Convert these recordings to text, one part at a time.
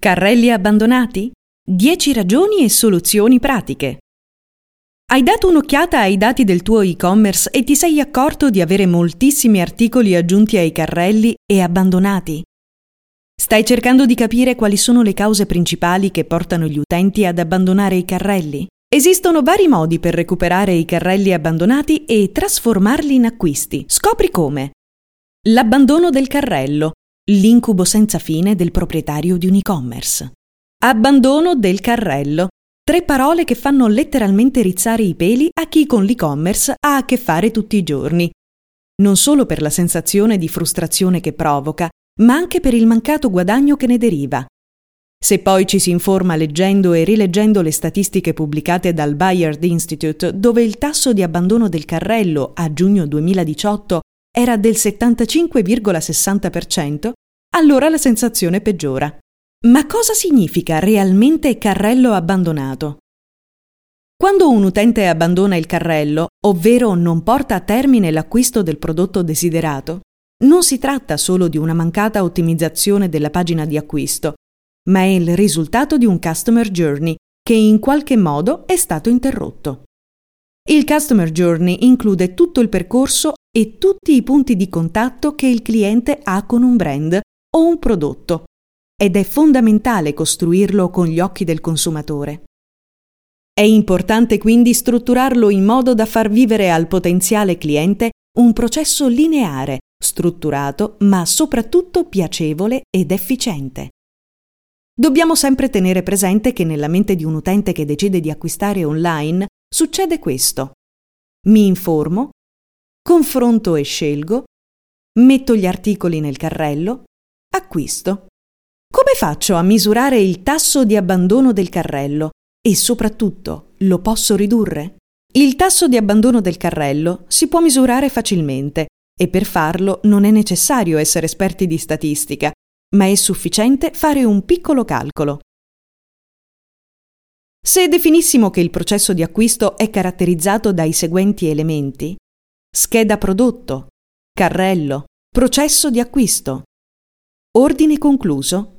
Carrelli abbandonati? 10 ragioni e soluzioni pratiche. Hai dato un'occhiata ai dati del tuo e-commerce e ti sei accorto di avere moltissimi articoli aggiunti ai carrelli e abbandonati? Stai cercando di capire quali sono le cause principali che portano gli utenti ad abbandonare i carrelli? Esistono vari modi per recuperare i carrelli abbandonati e trasformarli in acquisti. Scopri come. L'abbandono del carrello, L'incubo senza fine del proprietario di un e-commerce. Abbandono del carrello. Tre parole che fanno letteralmente rizzare i peli a chi con l'e-commerce ha a che fare tutti i giorni. Non solo per la sensazione di frustrazione che provoca, ma anche per il mancato guadagno che ne deriva. Se poi ci si informa leggendo e rileggendo le statistiche pubblicate dal Bayard Institute, dove il tasso di abbandono del carrello a giugno 2018 era del 75,60%, allora la sensazione peggiora. Ma cosa significa realmente carrello abbandonato? Quando un utente abbandona il carrello, ovvero non porta a termine l'acquisto del prodotto desiderato, non si tratta solo di una mancata ottimizzazione della pagina di acquisto, ma è il risultato di un customer journey che in qualche modo è stato interrotto. Il Customer Journey include tutto il percorso e tutti i punti di contatto che il cliente ha con un brand o un prodotto ed è fondamentale costruirlo con gli occhi del consumatore. È importante quindi strutturarlo in modo da far vivere al potenziale cliente un processo lineare, strutturato, ma soprattutto piacevole ed efficiente. Dobbiamo sempre tenere presente che nella mente di un utente che decide di acquistare online succede questo. Mi informo, confronto e scelgo, metto gli articoli nel carrello, acquisto. Come faccio a misurare il tasso di abbandono del carrello e soprattutto lo posso ridurre? Il tasso di abbandono del carrello si può misurare facilmente e per farlo non è necessario essere esperti di statistica, ma è sufficiente fare un piccolo calcolo. Se definissimo che il processo di acquisto è caratterizzato dai seguenti elementi scheda prodotto, carrello, processo di acquisto, ordine concluso,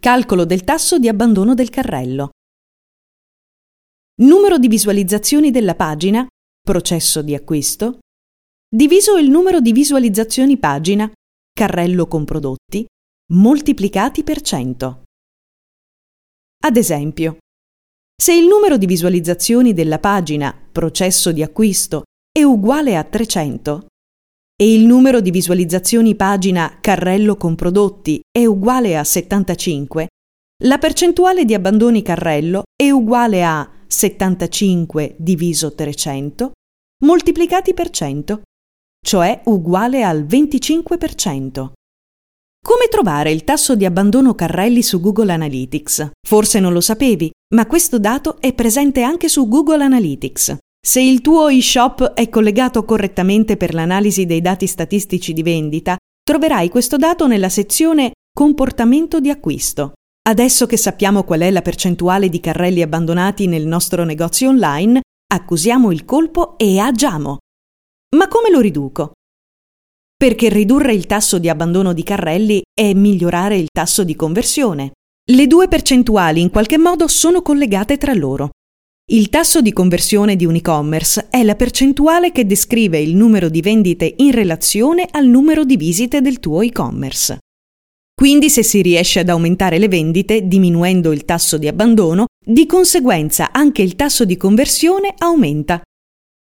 calcolo del tasso di abbandono del carrello, numero di visualizzazioni della pagina, processo di acquisto, diviso il numero di visualizzazioni pagina, carrello con prodotti, moltiplicati per 100. Ad esempio, se il numero di visualizzazioni della pagina processo di acquisto è uguale a 300 e il numero di visualizzazioni pagina carrello con prodotti è uguale a 75, la percentuale di abbandoni carrello è uguale a 75 diviso 300 moltiplicati per 100, cioè uguale al 25%. Come trovare il tasso di abbandono carrelli su Google Analytics? Forse non lo sapevi, ma questo dato è presente anche su Google Analytics. Se il tuo e-shop è collegato correttamente per l'analisi dei dati statistici di vendita, troverai questo dato nella sezione Comportamento di acquisto. Adesso che sappiamo qual è la percentuale di carrelli abbandonati nel nostro negozio online, accusiamo il colpo e agiamo. Ma come lo riduco? perché ridurre il tasso di abbandono di carrelli è migliorare il tasso di conversione. Le due percentuali in qualche modo sono collegate tra loro. Il tasso di conversione di un e-commerce è la percentuale che descrive il numero di vendite in relazione al numero di visite del tuo e-commerce. Quindi se si riesce ad aumentare le vendite diminuendo il tasso di abbandono, di conseguenza anche il tasso di conversione aumenta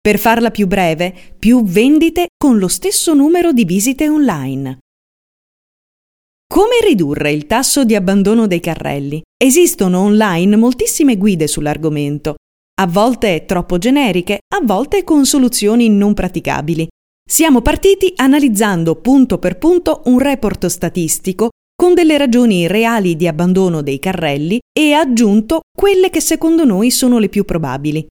per farla più breve, più vendite con lo stesso numero di visite online. Come ridurre il tasso di abbandono dei carrelli? Esistono online moltissime guide sull'argomento, a volte troppo generiche, a volte con soluzioni non praticabili. Siamo partiti analizzando punto per punto un report statistico con delle ragioni reali di abbandono dei carrelli e aggiunto quelle che secondo noi sono le più probabili.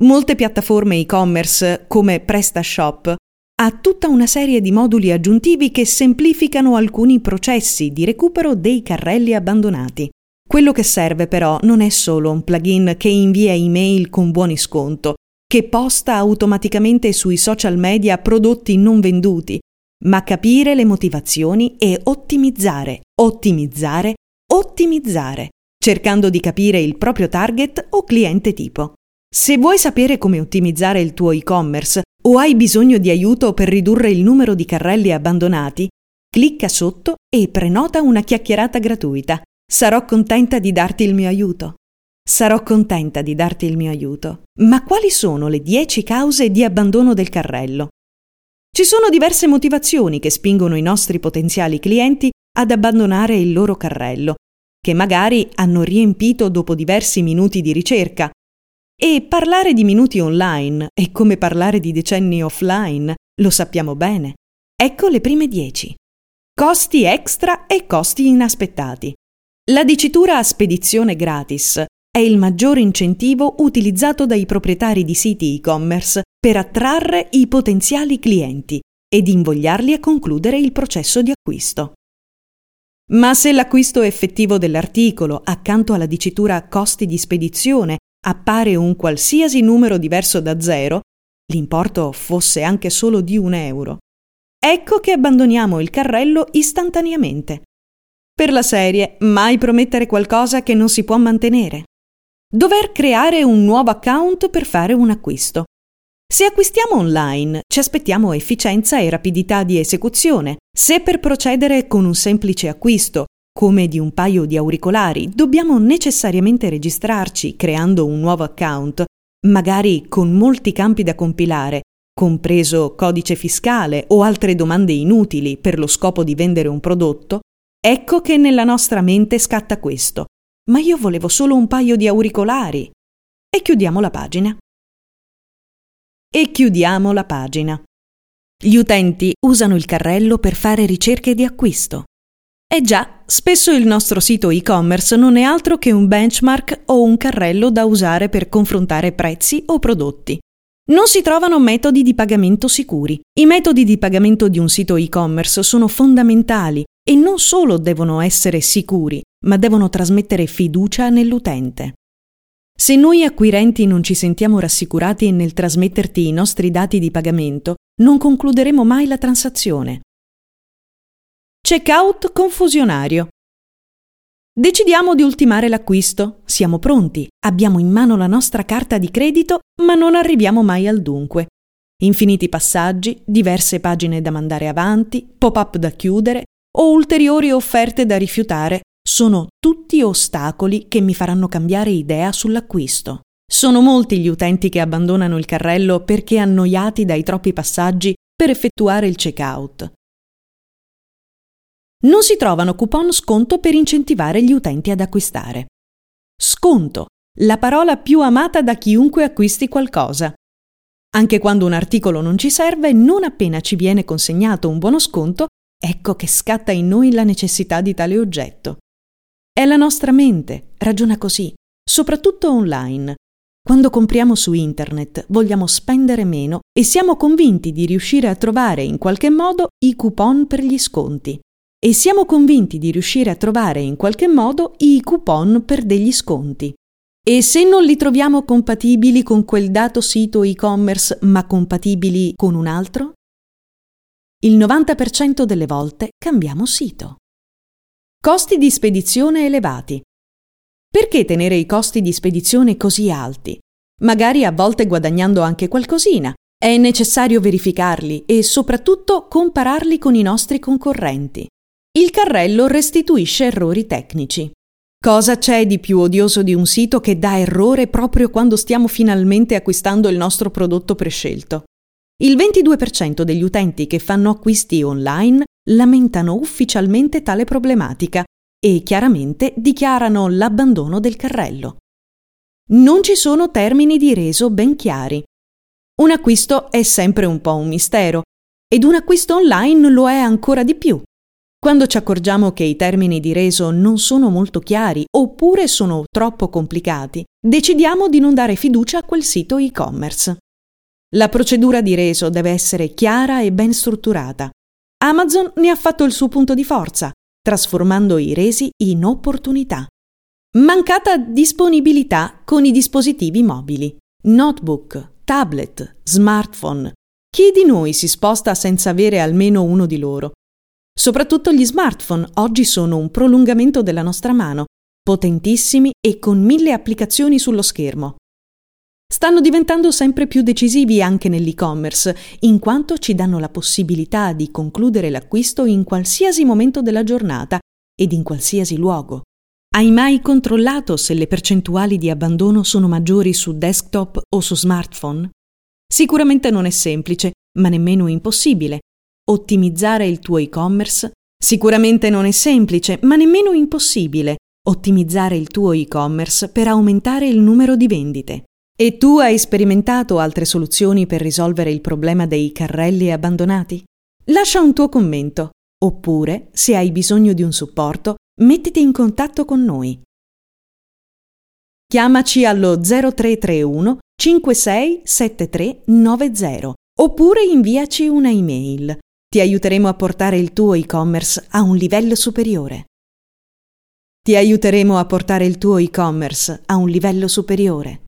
Molte piattaforme e-commerce come PrestaShop ha tutta una serie di moduli aggiuntivi che semplificano alcuni processi di recupero dei carrelli abbandonati. Quello che serve però non è solo un plugin che invia email con buoni sconto, che posta automaticamente sui social media prodotti non venduti, ma capire le motivazioni e ottimizzare, ottimizzare, ottimizzare, cercando di capire il proprio target o cliente tipo. Se vuoi sapere come ottimizzare il tuo e-commerce o hai bisogno di aiuto per ridurre il numero di carrelli abbandonati, clicca sotto e prenota una chiacchierata gratuita. Sarò contenta di darti il mio aiuto. Sarò contenta di darti il mio aiuto. Ma quali sono le 10 cause di abbandono del carrello? Ci sono diverse motivazioni che spingono i nostri potenziali clienti ad abbandonare il loro carrello, che magari hanno riempito dopo diversi minuti di ricerca e parlare di minuti online è come parlare di decenni offline, lo sappiamo bene. Ecco le prime dieci. Costi extra e costi inaspettati. La dicitura spedizione gratis è il maggior incentivo utilizzato dai proprietari di siti e-commerce per attrarre i potenziali clienti ed invogliarli a concludere il processo di acquisto. Ma se l'acquisto effettivo dell'articolo, accanto alla dicitura costi di spedizione, appare un qualsiasi numero diverso da zero, l'importo fosse anche solo di un euro, ecco che abbandoniamo il carrello istantaneamente. Per la serie, mai promettere qualcosa che non si può mantenere. Dover creare un nuovo account per fare un acquisto. Se acquistiamo online, ci aspettiamo efficienza e rapidità di esecuzione. Se per procedere con un semplice acquisto come di un paio di auricolari, dobbiamo necessariamente registrarci creando un nuovo account, magari con molti campi da compilare, compreso codice fiscale o altre domande inutili per lo scopo di vendere un prodotto, ecco che nella nostra mente scatta questo. Ma io volevo solo un paio di auricolari. E chiudiamo la pagina. E chiudiamo la pagina. Gli utenti usano il carrello per fare ricerche di acquisto. Eh già, spesso il nostro sito e-commerce non è altro che un benchmark o un carrello da usare per confrontare prezzi o prodotti. Non si trovano metodi di pagamento sicuri. I metodi di pagamento di un sito e-commerce sono fondamentali e non solo devono essere sicuri, ma devono trasmettere fiducia nell'utente. Se noi acquirenti non ci sentiamo rassicurati nel trasmetterti i nostri dati di pagamento, non concluderemo mai la transazione. Checkout confusionario. Decidiamo di ultimare l'acquisto, siamo pronti, abbiamo in mano la nostra carta di credito, ma non arriviamo mai al dunque. Infiniti passaggi, diverse pagine da mandare avanti, pop-up da chiudere o ulteriori offerte da rifiutare sono tutti ostacoli che mi faranno cambiare idea sull'acquisto. Sono molti gli utenti che abbandonano il carrello perché annoiati dai troppi passaggi per effettuare il checkout non si trovano coupon sconto per incentivare gli utenti ad acquistare. Sconto, la parola più amata da chiunque acquisti qualcosa. Anche quando un articolo non ci serve, non appena ci viene consegnato un buono sconto, ecco che scatta in noi la necessità di tale oggetto. È la nostra mente, ragiona così, soprattutto online. Quando compriamo su internet vogliamo spendere meno e siamo convinti di riuscire a trovare in qualche modo i coupon per gli sconti e siamo convinti di riuscire a trovare in qualche modo i coupon per degli sconti. E se non li troviamo compatibili con quel dato sito e-commerce ma compatibili con un altro? Il 90% delle volte cambiamo sito. Costi di spedizione elevati. Perché tenere i costi di spedizione così alti? Magari a volte guadagnando anche qualcosina. È necessario verificarli e soprattutto compararli con i nostri concorrenti. Il carrello restituisce errori tecnici. Cosa c'è di più odioso di un sito che dà errore proprio quando stiamo finalmente acquistando il nostro prodotto prescelto? Il 22% degli utenti che fanno acquisti online lamentano ufficialmente tale problematica e chiaramente dichiarano l'abbandono del carrello. Non ci sono termini di reso ben chiari. Un acquisto è sempre un po' un mistero ed un acquisto online lo è ancora di più. Quando ci accorgiamo che i termini di reso non sono molto chiari oppure sono troppo complicati, decidiamo di non dare fiducia a quel sito e-commerce. La procedura di reso deve essere chiara e ben strutturata. Amazon ne ha fatto il suo punto di forza, trasformando i resi in opportunità. Mancata disponibilità con i dispositivi mobili, notebook, tablet, smartphone. Chi di noi si sposta senza avere almeno uno di loro? Soprattutto gli smartphone oggi sono un prolungamento della nostra mano, potentissimi e con mille applicazioni sullo schermo. Stanno diventando sempre più decisivi anche nell'e-commerce, in quanto ci danno la possibilità di concludere l'acquisto in qualsiasi momento della giornata ed in qualsiasi luogo. Hai mai controllato se le percentuali di abbandono sono maggiori su desktop o su smartphone? Sicuramente non è semplice, ma nemmeno impossibile. Ottimizzare il tuo e-commerce? Sicuramente non è semplice, ma nemmeno impossibile. Ottimizzare il tuo e-commerce per aumentare il numero di vendite. E tu hai sperimentato altre soluzioni per risolvere il problema dei carrelli abbandonati? Lascia un tuo commento, oppure, se hai bisogno di un supporto, mettiti in contatto con noi. Chiamaci allo 0331 567390 oppure inviaci una email. Ti aiuteremo a portare il tuo e-commerce a un livello superiore. Ti aiuteremo a portare il tuo e-commerce a un livello superiore.